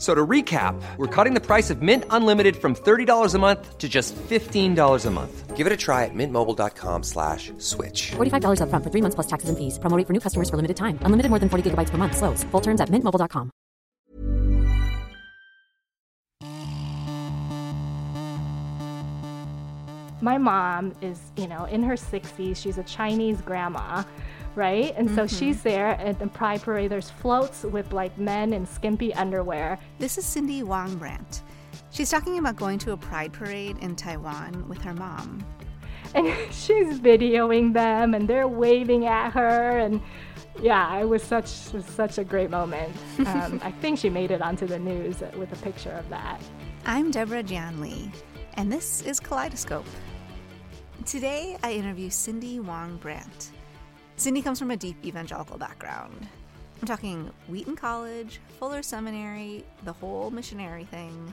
So to recap, we're cutting the price of Mint Unlimited from $30 a month to just $15 a month. Give it a try at mintmobile.com slash switch. $45 upfront for three months plus taxes and fees. Promo rate for new customers for limited time. Unlimited more than 40 gigabytes per month. Slows. Full terms at mintmobile.com. My mom is, you know, in her 60s. She's a Chinese grandma, right? And so she's there at the Pride Parade. There's floats with like men in skimpy underwear. This is Cindy Wang Brandt. She's talking about going to a pride parade in Taiwan with her mom. and she's videoing them and they're waving at her and yeah it was such such a great moment um, i think she made it onto the news with a picture of that I'm Deborah Jian and this is Kaleidoscope. Today, I interview Cindy Wang Brandt. Cindy comes from a deep evangelical background. I'm talking Wheaton College, Fuller Seminary, the whole missionary thing.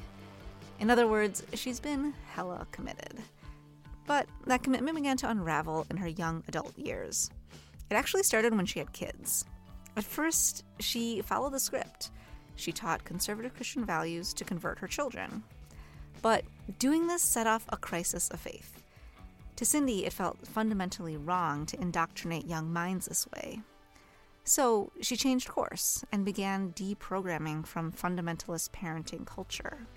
In other words, she's been hella committed. But that commitment began to unravel in her young adult years. It actually started when she had kids. At first, she followed the script. She taught conservative Christian values to convert her children. But doing this set off a crisis of faith. To Cindy, it felt fundamentally wrong to indoctrinate young minds this way. So she changed course and began deprogramming from fundamentalist parenting culture.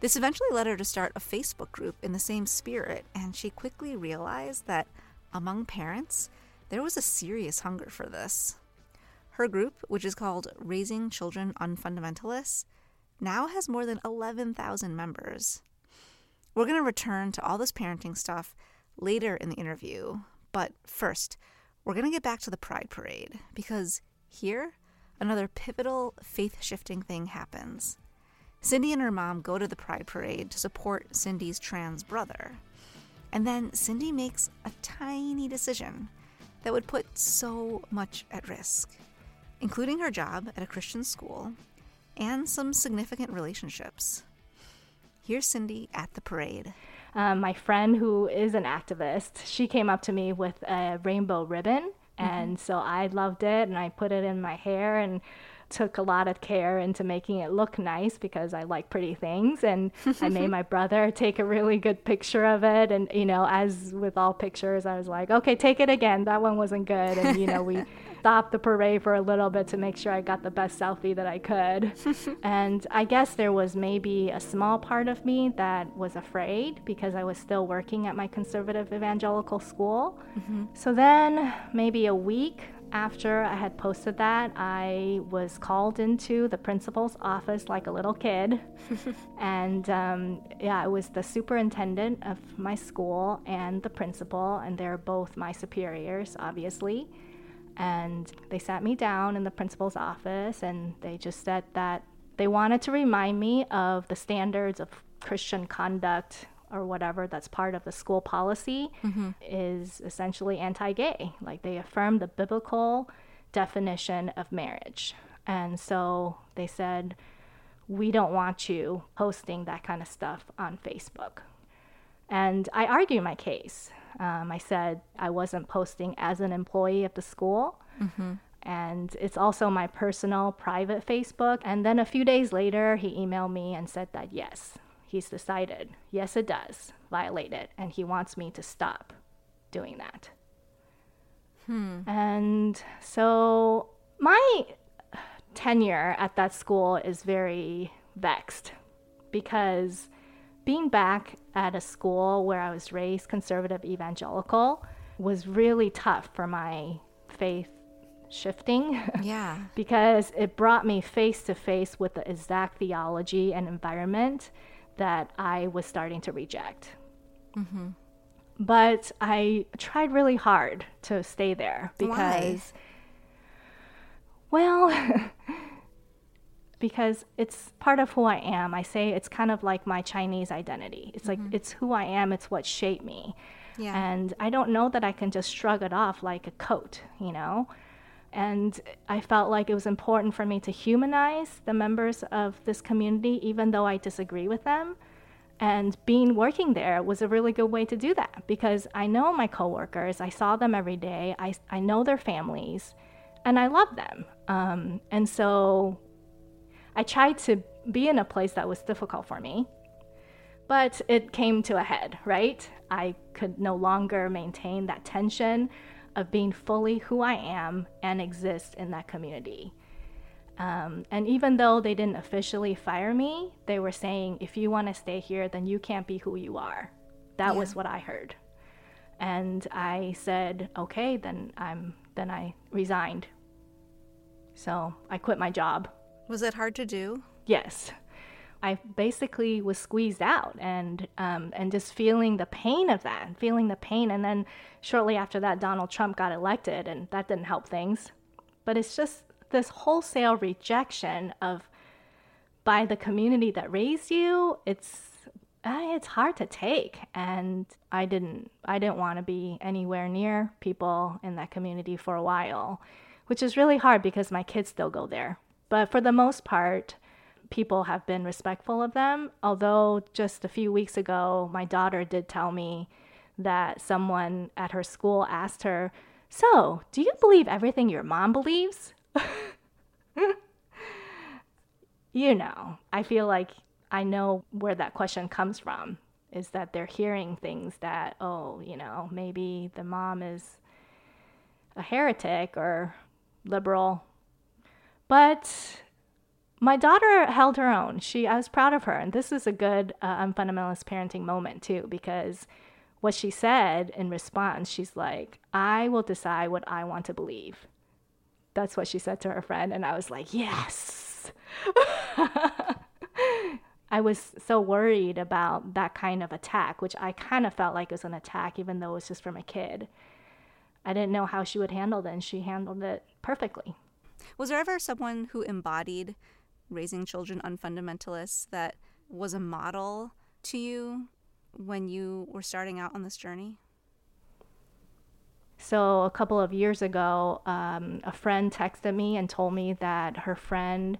This eventually led her to start a Facebook group in the same spirit, and she quickly realized that among parents, there was a serious hunger for this. Her group, which is called Raising Children Unfundamentalists, now has more than 11,000 members. We're going to return to all this parenting stuff later in the interview, but first, we're going to get back to the Pride Parade because here, another pivotal faith shifting thing happens. Cindy and her mom go to the Pride Parade to support Cindy's trans brother. And then Cindy makes a tiny decision that would put so much at risk, including her job at a Christian school and some significant relationships. Here's Cindy at the parade. Um, my friend who is an activist she came up to me with a rainbow ribbon and so i loved it and i put it in my hair and took a lot of care into making it look nice because i like pretty things and i made my brother take a really good picture of it and you know as with all pictures i was like okay take it again. That one wasn't good. And you know we stopped the parade for a little bit to make sure i got the best selfie that i could and i guess there was maybe a small part of me that was afraid because i was still working at my conservative evangelical school so then maybe a week after I had posted that, I was called into the principal's office like a little kid. and um, yeah, it was the superintendent of my school and the principal, and they're both my superiors, obviously. And they sat me down in the principal's office and they just said that they wanted to remind me of the standards of Christian conduct or whatever that's part of the school policy mm-hmm. is essentially anti-gay. Like they affirm the biblical definition of marriage. And so they said we don't want you posting that kind of stuff on facebook. And i argued my case um, i said i wasn't posting as an employee of the school. And it's also my personal private Facebook. And then a few days later, he emailed me and said that yes, he's decided, yes, it does violate it, and he wants me to stop doing that. And so my tenure at that school is very vexed because being back at a school where I was raised conservative evangelical was really tough for my faith shifting. Yeah. because it brought me face to face with the exact theology and environment that I was starting to reject. Mm-hmm. But I tried really hard to stay there because, well, because it's part of who I am. I say it's kind of like my Chinese identity. It's like it's who I am, it's what shaped me. Yeah. And I don't know that I can just shrug it off like a coat, you know? And I felt like it was important for me to humanize the members of this community, even though I disagree with them. And being working there was a really good way to do that because I know my coworkers, I saw them every day, I, I know their families, and I love them. Um, and so I tried to be in a place that was difficult for me, but it came to a head, right? I could no longer maintain that tension of being fully who I am and exist in that community. Um, and even though they didn't officially fire me, they were saying, if you want to stay here, then you can't be who you are. That was what I heard. And I said, okay, then I'm then I resigned. So I quit my job. Was it hard to do? Yes. I basically was squeezed out and um, and just feeling the pain of that, feeling the pain. And then shortly after that, Donald Trump got elected, and that didn't help things. But it's just this wholesale rejection of by the community that raised you. It's uh, it's hard to take, and I didn't I didn't want to be anywhere near people in that community for a while, which is really hard because my kids still go there. But for the most part, people have been respectful of them. Although just a few weeks ago, my daughter did tell me that someone at her school asked her, So, do you believe everything your mom believes? you know, I feel like I know where that question comes from is that they're hearing things that, oh, you know, maybe the mom is a heretic or liberal. But my daughter held her own. She, I was proud of her, and this is a good uh, unfundamentalist parenting moment too, because what she said in response, she's like, "I will decide what I want to believe." That's what she said to her friend, and I was like, "Yes." I was so worried about that kind of attack, which I kind of felt like was an attack, even though it was just from a kid. I didn't know how she would handle it, and she handled it perfectly. Was there ever someone who embodied raising children unfundamentalists that was a model to you when you were starting out on this journey? So, a couple of years ago, um, a friend texted me and told me that her friend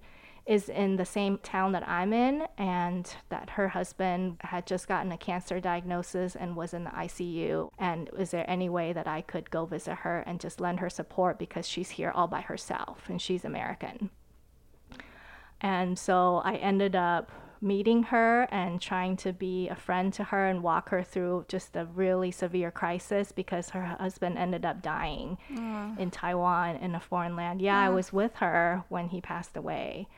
is in the same town that I'm in and that her husband had just gotten a cancer diagnosis and was in the ICU. And is there any way that I could go visit her and just lend her support because she's here all by herself and she's American? And so I ended up meeting her and trying to be a friend to her and walk her through just a really severe crisis because her husband ended up dying mm. in Taiwan in a foreign land. Yeah, I mm. was with her when he passed away.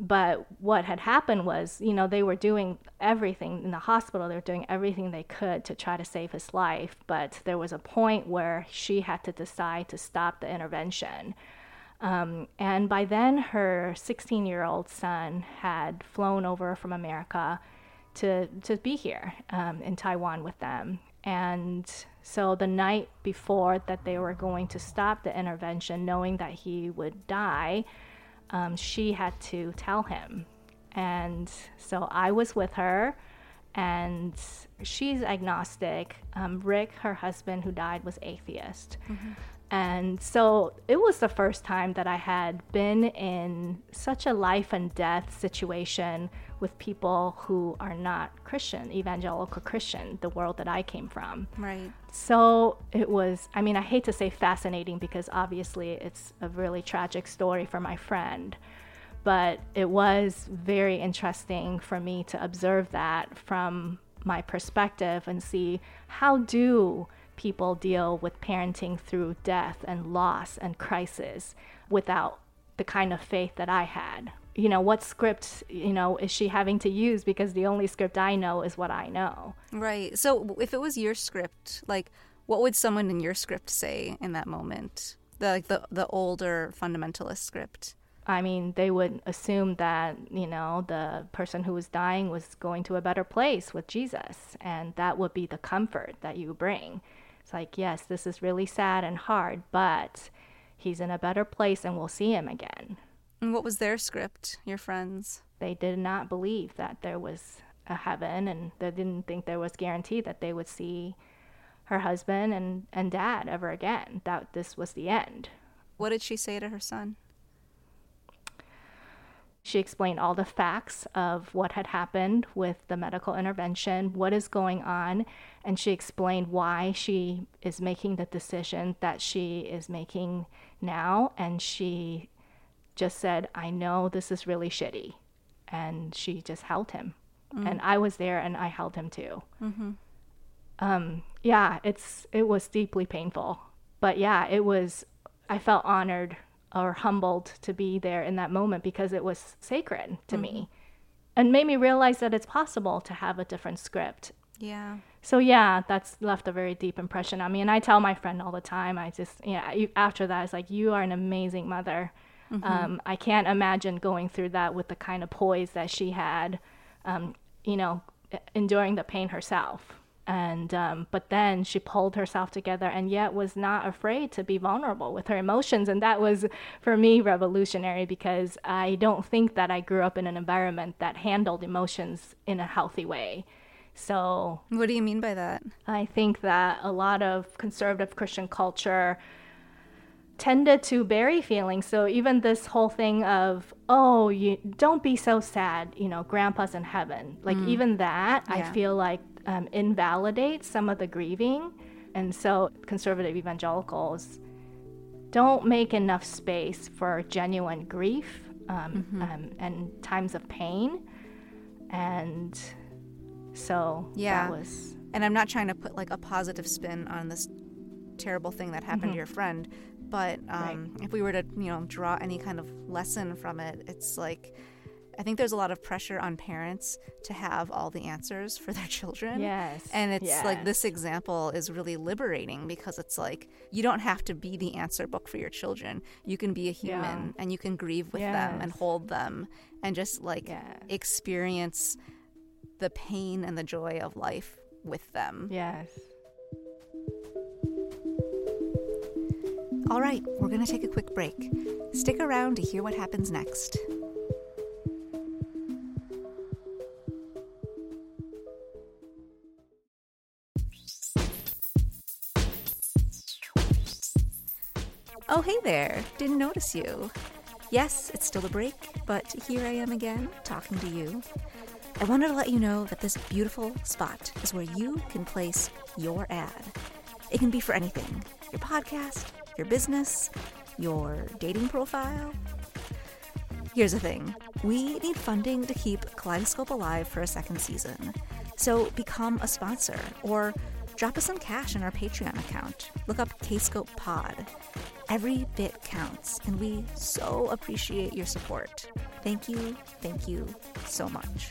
But what had happened was, you know, they were doing everything in the hospital, they were doing everything they could to try to save his life. But there was a point where she had to decide to stop the intervention. Um, and by then, her 16 year old son had flown over from America to, to be here um, in Taiwan with them. And so the night before that they were going to stop the intervention, knowing that he would die, um, she had to tell him. And so I was with her, and she's agnostic. Um, Rick, her husband who died, was atheist. And so it was the first time that I had been in such a life and death situation with people who are not Christian, evangelical Christian, the world that I came from. Right. So it was, I mean, I hate to say fascinating because obviously it's a really tragic story for my friend, but it was very interesting for me to observe that from my perspective and see how do people deal with parenting through death and loss and crisis without the kind of faith that I had. You know, what script, you know, is she having to use because the only script I know is what I know. Right. So if it was your script, like what would someone in your script say in that moment? The like the the older fundamentalist script. I mean, they would assume that, you know, the person who was dying was going to a better place with Jesus, and that would be the comfort that you bring. It's like, yes, this is really sad and hard, but he's in a better place and we'll see him again. And what was their script, your friends? They did not believe that there was a heaven, and they didn't think there was guarantee that they would see her husband and, and dad ever again, that this was the end. What did she say to her son? She explained all the facts of what had happened with the medical intervention, what is going on, and she explained why she is making the decision that she is making now. And she just said, I know this is really shitty. And she just held him. Mm. And I was there and I held him too. Mm-hmm. Um, yeah, it's it was deeply painful. But yeah, it was I felt honored or humbled to be there in that moment because it was sacred to mm-hmm. me and made me realize that it's possible to have a different script. Yeah. So yeah, that's left a very deep impression on me. And I tell my friend all the time. I just yeah. After that, it's like you are an amazing mother. Mm-hmm. Um, I can't imagine going through that with the kind of poise that she had. Um, you know, enduring the pain herself and um, but then she pulled herself together and yet was not afraid to be vulnerable with her emotions and that was for me revolutionary because i don't think that i grew up in an environment that handled emotions in a healthy way so what do you mean by that i think that a lot of conservative christian culture tended to bury feelings. So even this whole thing of, oh, you don't be so sad, you know, grandpa's in heaven. Like mm. even that, yeah. I feel like um, invalidates some of the grieving. And so conservative evangelicals don't make enough space for genuine grief um, mm-hmm. um, and times of pain. And so yeah. that was. And I'm not trying to put like a positive spin on this terrible thing that happened mm-hmm. to your friend, but um, right. if we were to, you know, draw any kind of lesson from it, it's like I think there's a lot of pressure on parents to have all the answers for their children. Yes. And it's yes. like this example is really liberating because it's like you don't have to be the answer book for your children. You can be a human yeah. and you can grieve with yes. them and hold them and just like experience the pain and the joy of life with them. Yes. All right, we're going to take a quick break. Stick around to hear what happens next. Oh, hey there. Didn't notice you. Yes, it's still a break, but here I am again, talking to you. I wanted to let you know that this beautiful spot is where you can place your ad. It can be for anything your podcast, your business, your dating profile. Here's the thing we need funding to keep Kaleidoscope alive for a second season. So become a sponsor or drop us some cash in our Patreon account. Look up Kscope Pod. Every bit counts, and we so appreciate your support. Thank you, thank you so much.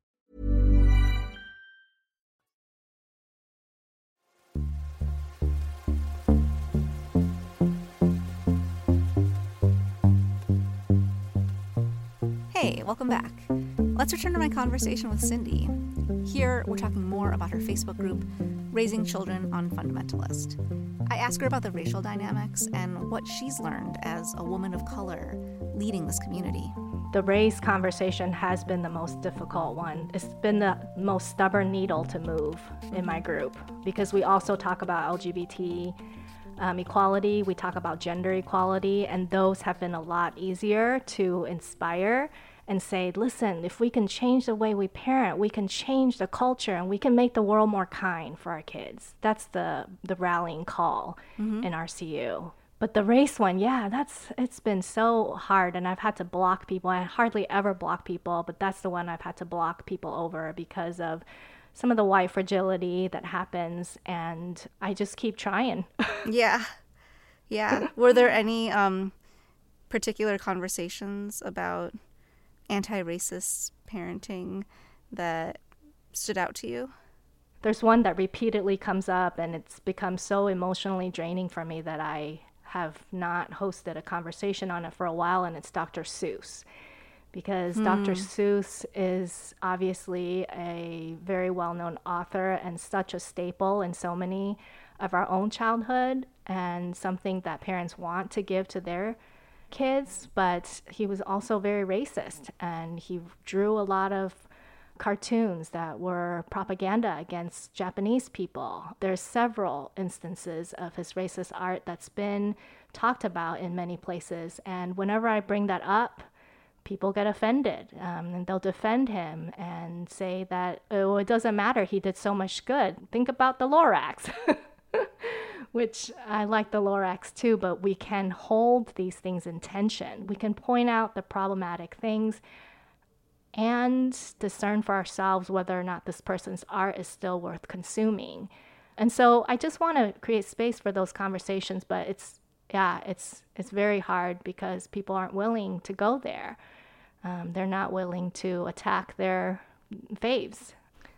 Welcome back. Let's return to my conversation with Cindy. Here, we're talking more about her Facebook group, Raising Children Unfundamentalist. I ask her about the racial dynamics and what she's learned as a woman of color leading this community. The race conversation has been the most difficult one. It's been the most stubborn needle to move in my group because we also talk about LGBT um, equality, we talk about gender equality, and those have been a lot easier to inspire and say, listen, if we can change the way we parent, we can change the culture and we can make the world more kind for our kids. That's the, the rallying call mm-hmm. in RCU. But the race one, yeah, that's it's been so hard and I've had to block people. I hardly ever block people, but that's the one I've had to block people over because of some of the white fragility that happens and I just keep trying. yeah. Yeah. Were there any um particular conversations about anti-racist parenting that stood out to you? There's one that repeatedly comes up and it's become so emotionally draining for me that I have not hosted a conversation on it for a while, and it's Dr. Seuss. Because mm. Dr. Seuss is obviously a very well known author and such a staple in so many of our own childhood, and something that parents want to give to their kids. But he was also very racist, and he drew a lot of cartoons that were propaganda against Japanese people. There's several instances of his racist art that's been talked about in many places, and whenever I bring that up, people get offended um, and they'll defend him and say that oh it doesn't matter he did so much good think about the lorax which i like the lorax too but we can hold these things in tension we can point out the problematic things and discern for ourselves whether or not this person's art is still worth consuming. And so I just want to create space for those conversations, but it's yeah, it's it's very hard because people aren't willing to go there. Um, they're not willing to attack their faves.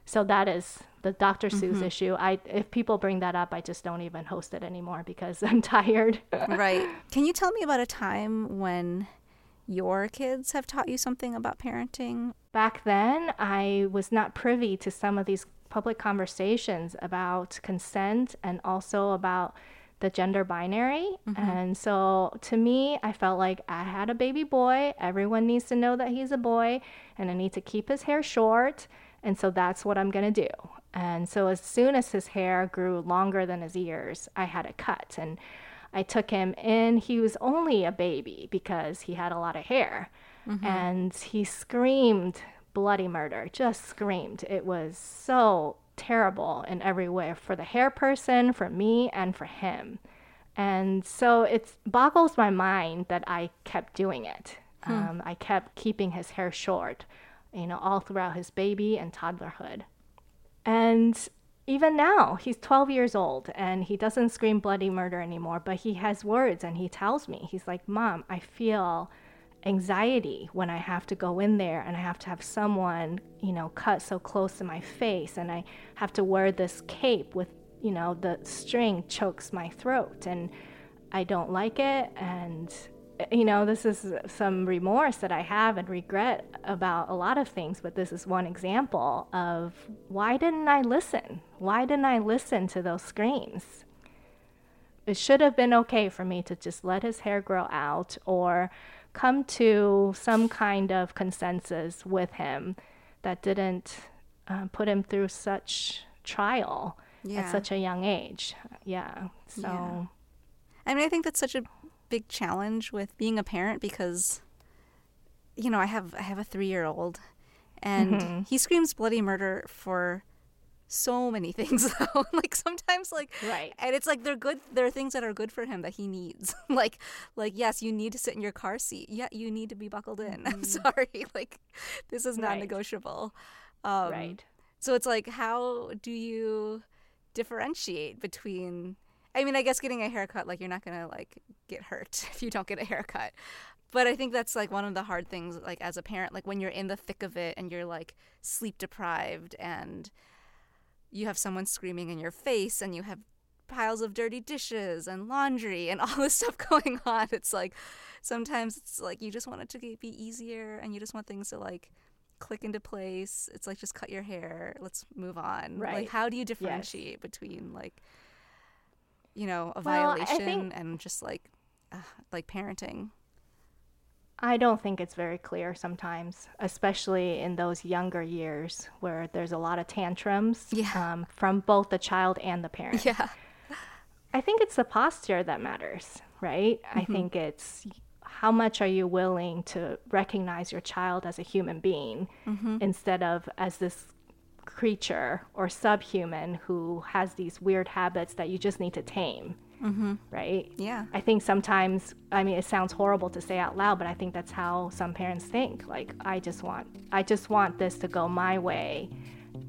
So that is the Dr. Seuss mm-hmm. issue. I if people bring that up, I just don't even host it anymore because I'm tired. right. Can you tell me about a time when your kids have taught you something about parenting? Back then, I was not privy to some of these public conversations about consent and also about the gender binary. Mm-hmm. And so to me, I felt like I had a baby boy. Everyone needs to know that he's a boy and I need to keep his hair short. And so that's what I'm going to do. And so as soon as his hair grew longer than his ears, I had a cut. And I took him in. He was only a baby because he had a lot of hair. Mm-hmm. And he screamed bloody murder, just screamed. It was so terrible in every way for the hair person, for me, and for him. And so it boggles my mind that I kept doing it. Hmm. Um, I kept keeping his hair short, you know, all throughout his baby and toddlerhood. And even now, he's 12 years old and he doesn't scream bloody murder anymore, but he has words and he tells me, he's like, Mom, I feel anxiety when I have to go in there and I have to have someone, you know, cut so close to my face and I have to wear this cape with, you know, the string chokes my throat and I don't like it and you know, this is some remorse that I have and regret about a lot of things, but this is one example of why didn't I listen? Why didn't I listen to those screams? It should have been okay for me to just let his hair grow out or come to some kind of consensus with him that didn't uh, put him through such trial yeah. at such a young age. Yeah. So. Yeah. I mean, I think that's such a big challenge with being a parent because you know, I have I have a 3-year-old and mm-hmm. he screams bloody murder for so many things though. Like sometimes like right. and it's like they're good there are things that are good for him that he needs. Like like yes you need to sit in your car seat. Yeah you need to be buckled in. Mm-hmm. i'm sorry. Like this is not right. negotiable. Um, right. so it's like how do you differentiate between I mean, I guess getting a haircut, like you're not gonna like get hurt if you don't get a haircut. But I think that's like one of the hard things, like as a parent, like when you're in the thick of it and you're like sleep deprived and you have someone screaming in your face and you have piles of dirty dishes and laundry and all this stuff going on. It's like sometimes it's like you just want it to be easier and you just want things to like click into place. It's like just cut your hair. Let's move on. Right. Like how do you differentiate between like you know, a Well, violation and just like uh, like parenting? I don't think it's very clear sometimes, especially in those younger years where there's a lot of tantrums Yeah. um, from both the child and the parent. Yeah. I think it's the posture that matters, right? I think it's how much are you willing to recognize your child as a human being instead of as this creature or subhuman who has these weird habits that you just need to tame, mm-hmm. right? Yeah. I think sometimes, I mean, it sounds horrible to say out loud, but I think that's how some parents think. Like, I just want, I just want this to go my way,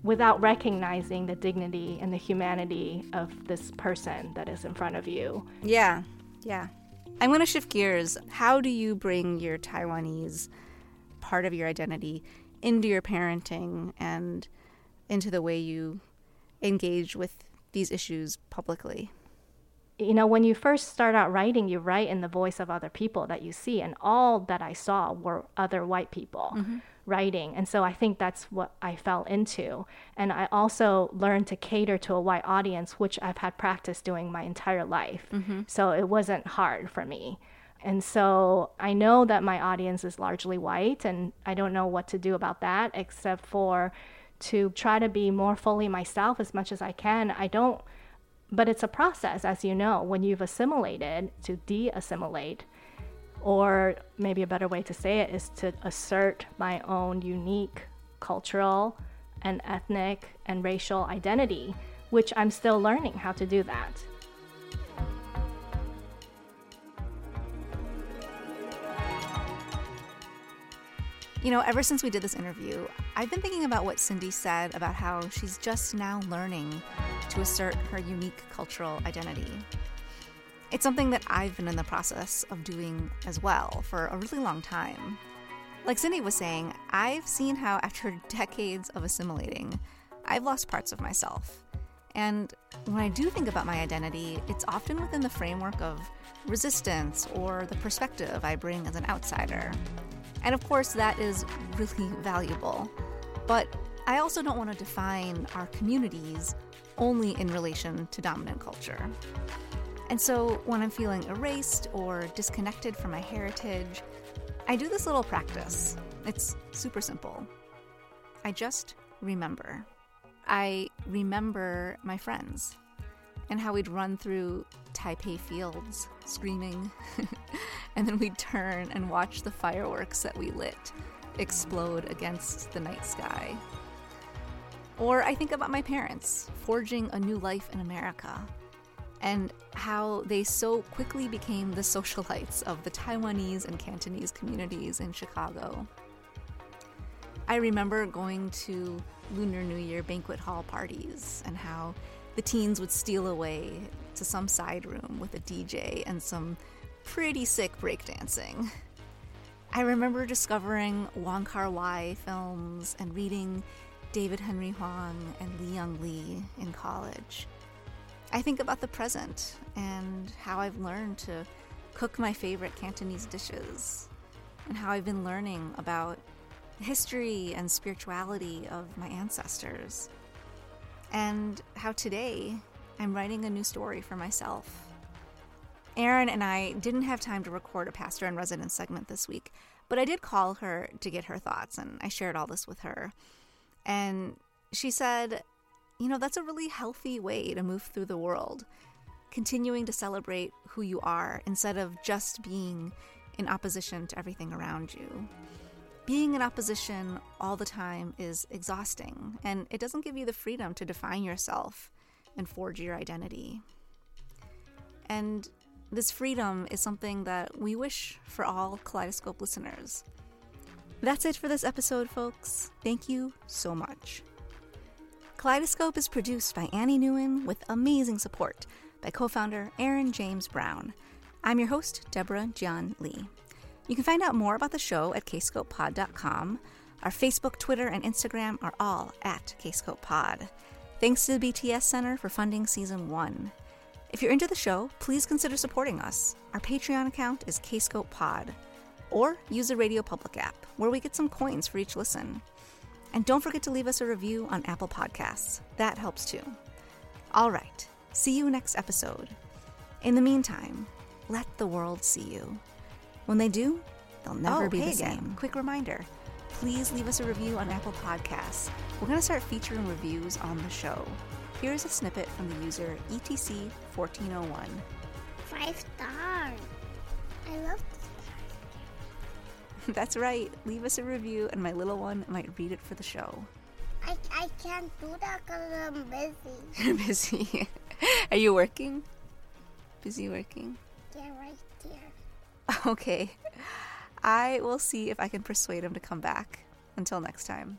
without recognizing the dignity and the humanity of this person that is in front of you. Yeah. Yeah. I'm going to shift gears. How do you bring your Taiwanese part of your identity into your parenting and into the way you engage with these issues publicly? you know, when you first start out writing, you write in the voice of other people that you see, and all that I saw were other white people mm-hmm. writing. And so I think that's what I fell into. And I also learned to cater to a white audience, which I've had practice doing my entire life. Mm-hmm. So it wasn't hard for me. And so I know that my audience is largely white, and I don't know what to do about that except for to try to be more fully myself as much as I can. I don't but it's a process, as you know, when you've assimilated to de assimilate. Or maybe a better way to say it is to assert my own unique cultural and ethnic and racial identity, which I'm still learning how to do that. You know, ever since we did this interview, I've been thinking about what Cindy said about how she's just now learning to assert her unique cultural identity. It's something that I've been in the process of doing as well for a really long time. Like Cindy was saying, I've seen how after decades of assimilating, I've lost parts of myself. And when I do think about my identity, it's often within the framework of resistance or the perspective I bring as an outsider. And of course, that is really valuable. But I also don't want to define our communities only in relation to dominant culture. And so when I'm feeling erased or disconnected from my heritage, I do this little practice. It's super simple. I just remember. I remember my friends and how we'd run through Taipei fields screaming, and then we'd turn and watch the fireworks that we lit explode against the night sky. Or I think about my parents forging a new life in America and how they so quickly became the socialites of the Taiwanese and Cantonese communities in Chicago. I remember going to Lunar New Year banquet hall parties and how the teens would steal away to some side room with a DJ and some pretty sick breakdancing. I remember discovering Wong Kar Wai films and reading David Henry Hwang and Li Young Lee in college. I think about the present and how I've learned to cook my favorite Cantonese dishes, and how I've been learning about the history and spirituality of my ancestors, and how today I'm writing a new story for myself. Erin and I didn't have time to record a pastor in residence segment this week, but I did call her to get her thoughts, and I shared all this with her. And she said, you know, that's a really healthy way to move through the world, continuing to celebrate who you are instead of just being in opposition to everything around you. Being in opposition all the time is exhausting, and it doesn't give you the freedom to define yourself and forge your identity. And this freedom is something that we wish for all Kaleidoscope listeners. That's it for this episode, folks. Thank you so much. Kaleidoscope is produced by Annie Newen with amazing support by co founder Erin James Brown. I'm your host, Deborah Jian Lee. You can find out more about the show at kscopepod.com. Our Facebook, Twitter, and Instagram are all at kscopepod. Thanks to the BTS Center for funding season one. If you're into the show, please consider supporting us. Our Patreon account is kscopepod. Or use the Radio Public app, where we get some coins for each listen. And don't forget to leave us a review on Apple Podcasts. That helps too. All right, see you next episode. In the meantime, let the world see you. When they do, they'll never Oh, be hey the again. same. Quick reminder please leave us a review on Apple Podcasts. We're going to start featuring reviews on the show. Here's a snippet from the user E ETC1401. Five stars. I love this. That's right, leave us a review, and my little one might read it for the show. I, I can't do that because I'm busy. You're busy. Are you working? Busy working? Okay. I will see if I can persuade him to come back. Until next time.